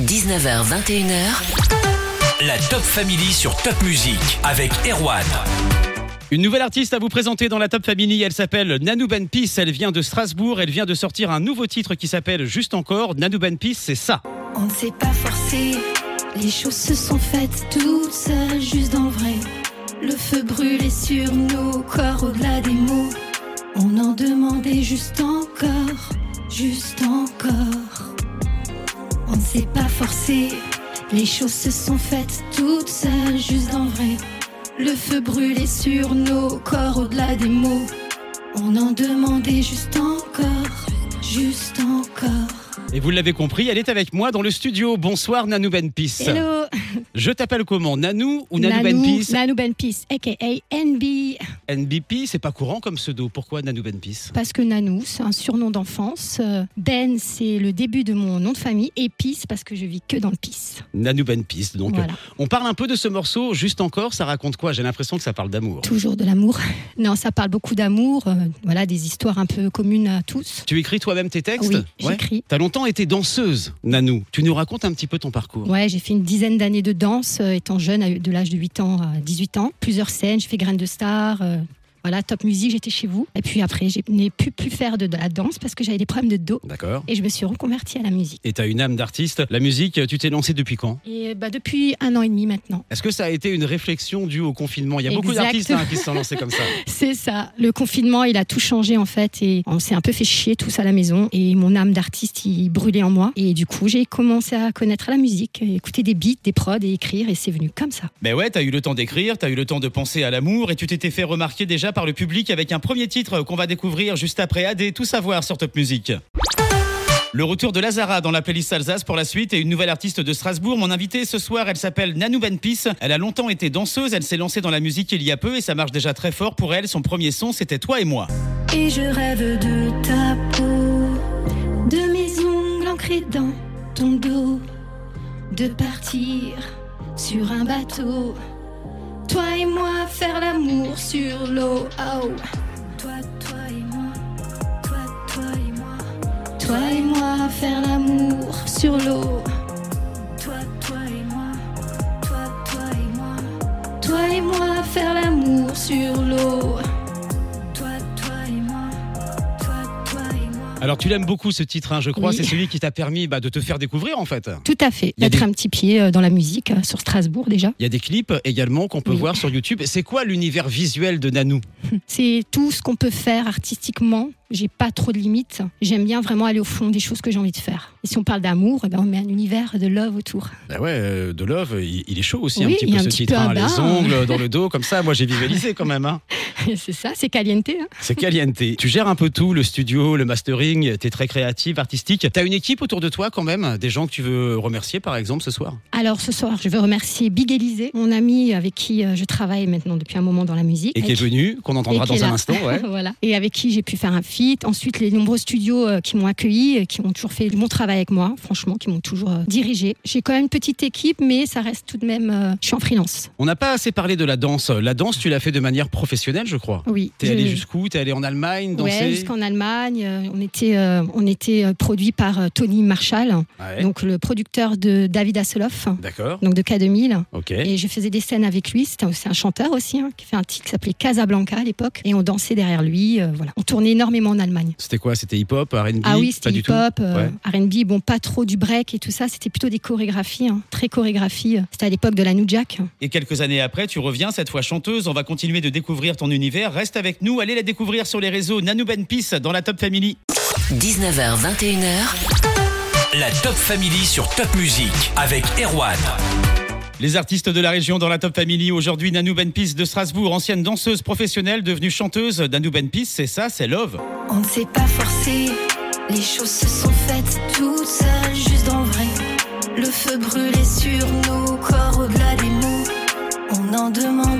19h, 21h. La Top Family sur Top Music avec Erwan. Une nouvelle artiste à vous présenter dans la Top Family. Elle s'appelle Nanou Ben Peace. Elle vient de Strasbourg. Elle vient de sortir un nouveau titre qui s'appelle Juste encore. Nanou Ben Peace, c'est ça. On ne s'est pas forcé, les choses se sont faites toutes seules, juste en vrai. Le feu brûlait sur nos corps au-delà des mots. On en demandait juste encore, juste encore. On ne s'est pas forcé, les choses se sont faites toutes seules, juste en vrai. Le feu brûlait sur nos corps au-delà des mots. On en demandait juste encore, juste encore. Et vous l'avez compris, elle est avec moi dans le studio. Bonsoir Nanou Ben Peace. Je t'appelle comment Nanou ou Nanou Ben Peace Nanou Ben Peace, aka NB. NBP, c'est pas courant comme pseudo. Pourquoi Nanou Ben Peace Parce que Nanou, c'est un surnom d'enfance. Euh, Ben, c'est le début de mon nom de famille. Et Peace, parce que je vis que dans le Peace. Nanou Ben Peace. Donc, Voilà. euh, on parle un peu de ce morceau. Juste encore, ça raconte quoi? J'ai l'impression que ça parle d'amour. Toujours de l'amour. Non, ça parle beaucoup d'amour. euh, voilà, des histoires un peu communes à tous. Tu écris toi-même tes textes? Oui, Ouais. j'écris. T'as longtemps été danseuse, Nanou. Tu nous racontes un petit peu ton parcours. Ouais, j'ai fait une dizaine d'années de danse, euh, étant jeune, de l'âge de 8 ans à 18 ans. Plusieurs scènes, j'ai fait Graines de Star. Voilà, top musique, j'étais chez vous. Et puis après, je n'ai pu plus faire de, de la danse parce que j'avais des problèmes de dos. D'accord. Et je me suis reconvertie à la musique. Et t'as une âme d'artiste. La musique, tu t'es lancée depuis quand? Et bah, depuis un an et demi maintenant. Est-ce que ça a été une réflexion due au confinement? Il y a beaucoup d'artistes hein, qui se sont lancés comme ça. C'est ça. Le confinement, il a tout changé en fait et on s'est un peu fait chier tous à la maison et mon âme d'artiste, il brûlait en moi et du coup, j'ai commencé à connaître la musique, écouter des beats, des prods et écrire et c'est venu comme ça. Mais ouais, t'as eu le temps d'écrire, t'as eu le temps de penser à l'amour et tu t'étais fait remarquer déjà par le public avec un premier titre qu'on va découvrir juste après AD, tout savoir sur Top Music. Le retour de Lazara dans la playlist Alsace pour la suite et une nouvelle artiste de Strasbourg. Mon invitée ce soir, elle s'appelle Nanou Peace. Elle a longtemps été danseuse, elle s'est lancée dans la musique il y a peu et ça marche déjà très fort pour elle. Son premier son, c'était Toi et moi. Et je rêve de ta peau, de mes ongles ancrés dans ton dos, de partir sur un bateau. Toi et moi faire l'amour sur l'eau. Oh. Toi, toi et moi, toi, toi et moi. Toi et moi faire l'amour sur l'eau. Alors tu l'aimes beaucoup ce titre, hein, je crois. Oui. C'est celui qui t'a permis bah, de te faire découvrir en fait. Tout à fait. Des- un petit pied euh, dans la musique euh, sur Strasbourg déjà. Il y a des clips également qu'on peut Oui. voir sur YouTube. C'est quoi l'univers visuel de Nanou? C'est tout ce qu'on peut faire artistiquement. J'ai pas trop de limites. J'aime bien vraiment aller au fond des choses que j'ai envie de faire. Et si on parle d'amour, eh ben, on met un univers de love autour. Bah ouais, euh, de Love, il, il est chaud aussi un petit peu a un ce petit titre. peu hein, les ongles dans le dos, comme ça, moi j'ai visualisé quand même. hein. c'est ça, c'est caliente. hein. C'est caliente. Tu gères un peu tout, le studio, le mastering, tu es très créative, artistique. Tu as une équipe autour de toi quand même, des gens que tu veux remercier par exemple ce soir? Alors ce soir, je veux remercier Big Élysée, mon ami avec qui euh, je travaille maintenant depuis un moment dans la musique. et qui est venu, qu'on entendra dans un là. instant. Ouais. voilà. Et avec qui j'ai pu faire un Ensuite, les nombreux studios euh, qui m'ont accueilli, euh, qui ont toujours fait mon travail avec moi, franchement, qui m'ont toujours euh, dirigé. J'ai quand même une petite équipe, mais ça reste tout de même. je suis en freelance. On n'a pas assez parlé de la danse. La danse, tu l'as fait de manière professionnelle, je crois. Oui. T'es je- allé jusqu'où? T'es allé en Allemagne danser? Ouais, jusqu'en Allemagne. On était, on était produit par Tony Marshall, Ouais. donc le producteur de David Hasselhoff, D'accord. donc de K2000. Ok. Et je faisais des scènes avec lui. C'était aussi un chanteur aussi, hein, qui fait un titre qui s'appelait Casablanca à l'époque. Et on dansait derrière lui. euh, voilà. On tournait énormément en Allemagne. C'était quoi? C'était hip-hop, R&B Ah oui, Pas c'était du tout? hip-hop, euh, Ouais. R&B, bon, pas trop du break et tout ça. C'était plutôt des chorégraphies, hein, très chorégraphie. C'était à l'époque de la New Jack. Et quelques années après, tu reviens, cette fois chanteuse. On va continuer de découvrir ton univers. Reste avec nous. Allez la découvrir sur les réseaux Nanou Ben Peace dans la Top Family. 19h, 21h. La Top Family sur Top Music avec Erwan. Les artistes de la région dans la Top Family. Aujourd'hui, Nanou Ben Peace de Strasbourg, ancienne danseuse professionnelle, devenue chanteuse. Nanou Ben Peace, c'est ça, c'est Love. On ne s'est pas forcé, les choses se sont faites toutes seules, juste en vrai. Le feu brûlait sur nos corps au-delà des mots. On en demandait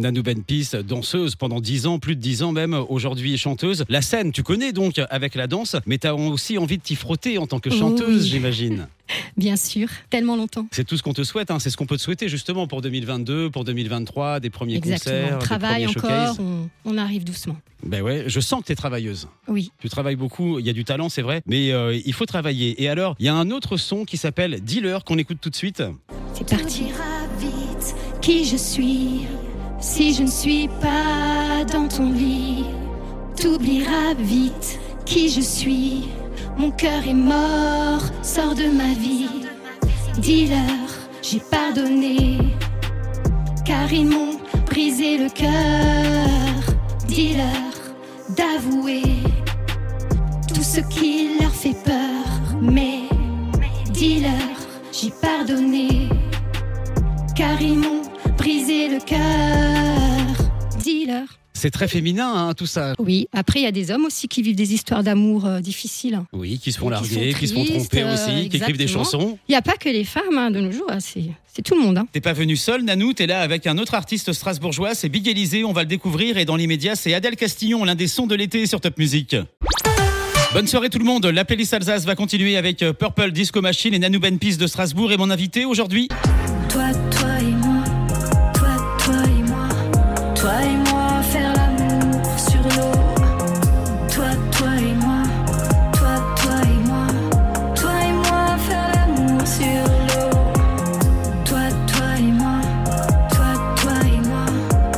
Nanou Benpis, danseuse pendant 10 ans, plus de 10 ans même, aujourd'hui chanteuse. La scène, tu connais donc avec la danse, mais tu as aussi envie de t'y frotter en tant que chanteuse, Oui. j'imagine. Bien sûr, tellement longtemps. C'est tout ce qu'on te souhaite, hein. c'est ce qu'on peut te souhaiter justement pour 2022, pour 2023, des premiers Exactement. concerts, On travaille des premiers encore, on, on arrive doucement. Ben ouais, je sens que tu es travailleuse. Oui. Tu travailles beaucoup, il y a du talent, c'est vrai, mais euh, il faut travailler. Et alors, il y a un autre son qui s'appelle Dealer qu'on écoute tout de suite. C'est Tu parti. diras vite qui je suis si je ne suis pas dans ton lit. T'oublieras vite qui je suis. Mon cœur est mort, sors de ma vie. Dis-leur, j'ai pardonné, car ils m'ont brisé le cœur. Dis-leur d'avouer tout ce qui leur fait peur. Mais dis-leur, j'ai pardonné, car ils m'ont le cœur. C'est très féminin, hein, tout ça. Oui, après il y a des hommes aussi qui vivent des histoires d'amour euh, difficiles. Oui, qui se font Qui larguer, sont qui se font tromper euh, aussi, qui écrivent des chansons. Il n'y a pas que les femmes hein, de nos jours, hein, c'est tout le monde. hein. T'es pas venu seul, Nanou, t'es là avec un autre artiste strasbourgeois, c'est Big Élysée, on va le découvrir et dans l'immédiat, c'est Adèle Castillon, l'un des sons de l'été sur Top Music. Bonne soirée tout le monde, la playlist Alsace va continuer avec euh, Purple Disco Machine et Nanou Benpis de Strasbourg et mon invité aujourd'hui, Toi, toi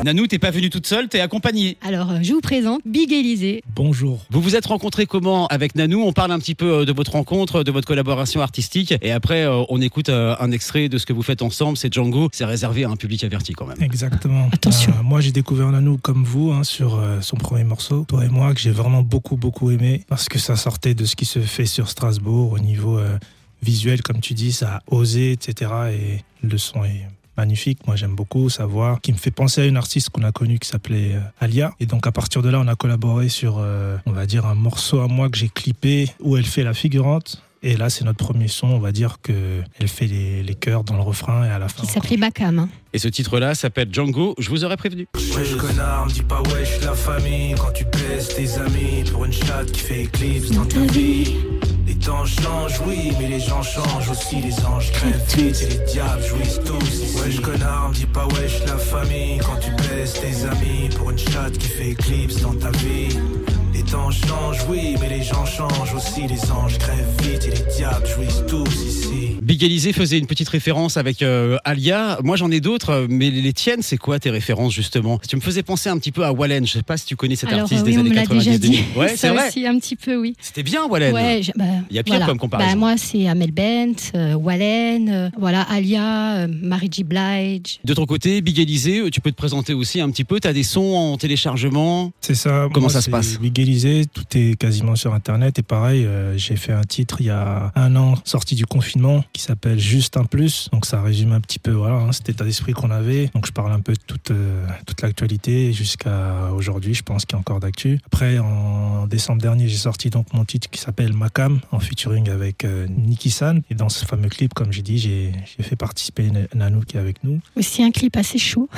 Nanou, t'es pas venue toute seule, t'es accompagnée. Alors euh, je vous présente Big Élysée. Bonjour. Vous vous êtes rencontrés comment avec Nanou? On parle un petit peu euh, de votre rencontre, de votre collaboration artistique et après euh, on écoute un extrait de ce que vous faites ensemble, c'est Django, c'est réservé à un public averti quand même. Exactement. Attention. Euh, moi, j'ai découvert Nanou comme vous hein, sur euh, son premier morceau, Toi et moi, que j'ai vraiment beaucoup, beaucoup aimé parce que ça sortait de ce qui se fait sur Strasbourg au niveau euh, visuel, comme tu dis, ça a osé, etc. Et le son est magnifique. Moi, j'aime beaucoup sa voix, qui me fait penser à une artiste qu'on a connue qui s'appelait euh, Alia. Et donc, à partir de là, on a collaboré sur, euh, on va dire, un morceau à moi que j'ai clippé où elle fait la figurante. Et là, c'est notre premier son. On va dire que elle fait les, les chœurs dans le refrain et à la fin. qui s'appelait hein. Et ce titre-là s'appelle Django, je vous aurais prévenu. Wesh connard, me dis pas wesh la famille Quand tu baisses tes amis Pour une chatte qui fait éclipse dans ta vie Les temps changent, oui, mais les gens changent aussi Les anges crèvent vite et les diables jouissent tous ici. Wesh connard, me dis pas wesh la famille Quand tu baisses tes amis Pour une chatte qui fait éclipse dans ta vie les temps changent, oui, mais les gens changent aussi. Les anges crèvent vite et les diables jouissent tous ici. Big faisait une petite référence avec euh, Alia. Moi, j'en ai d'autres, mais les tiennes, c'est quoi tes références justement? Tu me faisais penser un petit peu à Wallen. Je sais pas si tu connais cet Alors artiste euh, oui, des on années me l'a 90 déjà dit. 2000. Ouais, c'est Ça vrai. aussi un petit peu, oui. C'était bien Wallen. Ouais, je- bah, Il y a pire voilà. comme comparaison. Bah, moi, c'est Amel Bent, euh, Wallen, euh, voilà, Alia, euh, Mary J. Blige. De ton côté, Big tu peux te présenter aussi un petit peu. Tu as des sons en téléchargement. C'est ça. Comment Moi, ça se passe? Big Tout est quasiment sur Internet. Et pareil, euh, j'ai fait un titre il y a un an, sorti du confinement, qui s'appelle Juste un plus. Donc ça résume un petit peu, voilà, hein, cet état d'esprit qu'on avait. Donc je parle un peu de toute, euh, toute l'actualité jusqu'à aujourd'hui, je pense qu'il y a encore d'actu. Après, en décembre dernier, j'ai sorti donc mon titre qui s'appelle Macam, en featuring avec euh, Nicky San. Et dans ce fameux clip, comme j'ai dit, j'ai fait participer Nanou qui est avec nous. Aussi un clip assez chaud,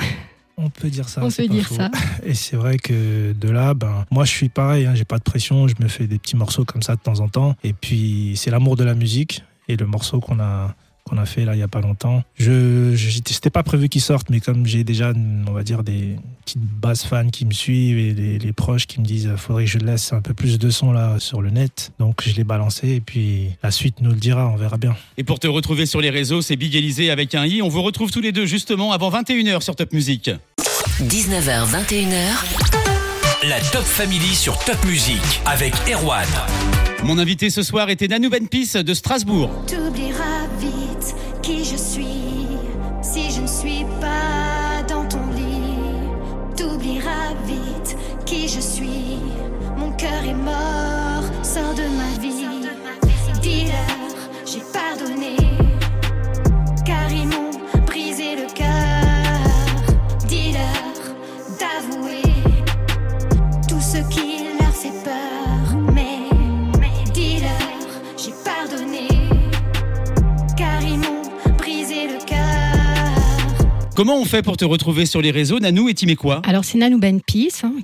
On peut dire ça. on peut dire faux. ça. Et c'est vrai que de là, ben, moi je suis pareil, hein, j'ai pas de pression, je me fais des petits morceaux comme ça de temps en temps. Et puis c'est l'amour de la musique et le morceau qu'on a qu'on a fait là il y a pas longtemps. Je, c'était pas prévu qu'il sorte, mais comme j'ai déjà, on va dire des petites bases fans qui me suivent et les, les proches qui me disent, faudrait que je laisse un peu plus de son là sur le net. Donc je l'ai balancé et puis la suite nous le dira, on verra bien. Et pour te retrouver sur les réseaux, c'est Big Élysée avec un i. On vous retrouve tous les deux justement avant 21h sur Top Music. 19h, 21h, La Top Family sur Top Music avec Erwan. Mon invité ce soir était Nanou Benpis de Strasbourg. T'oublieras qui je suis. Mon cœur est mort, sors de ma vie. Comment on fait pour te retrouver sur les réseaux, Nanou, et quoi? Alors c'est Nanou Ben Peace, hein,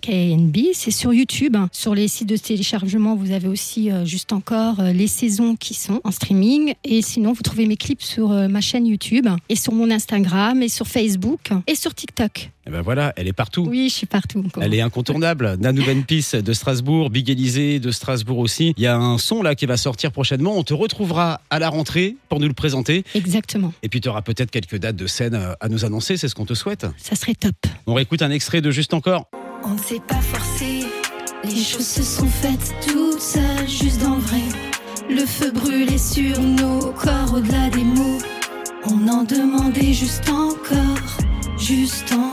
c'est sur YouTube. Sur les sites de téléchargement, vous avez aussi euh, juste encore euh, les saisons qui sont en streaming. Et sinon, vous trouvez mes clips sur euh, ma chaîne YouTube et sur mon Instagram et sur Facebook et sur TikTok. Eh ben voilà, elle est partout. Oui, je suis partout. encore. Elle est incontournable. Nanou Ben Peace de Strasbourg, Big Élysée de Strasbourg aussi. Il y a un son là qui va sortir prochainement. On te retrouvera à la rentrée pour nous le présenter. Exactement. Et puis tu auras peut-être quelques dates de scène euh, à nous annoncer, c'est ce qu'on te souhaite. Ça serait top. On réécoute un extrait de Juste encore. On ne s'est pas forcé, les choses se sont faites toutes seules, juste dans le vrai. Le feu brûlait sur nos corps au-delà des mots. On en demandait juste encore, juste encore.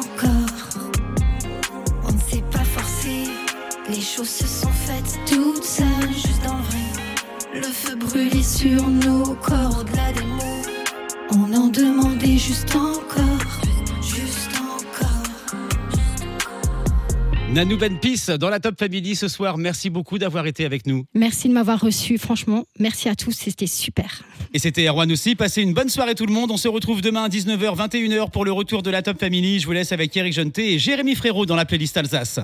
Choses se sont faites toutes seules, juste dans le. Le feu brûlait sur nos corps au-delà des mots. On en demandait juste encore, juste encore. Nanou Ben Peace dans la Top Family ce soir. Merci beaucoup d'avoir été avec nous. Merci de m'avoir reçu. Franchement, merci à tous. C'était super. Et c'était Erwan aussi. Passez une bonne soirée tout le monde. On se retrouve demain à 19h, 21h pour le retour de la Top Family. Je vous laisse avec Eric Jonté et Jérémy Frérot dans la playlist Alsace.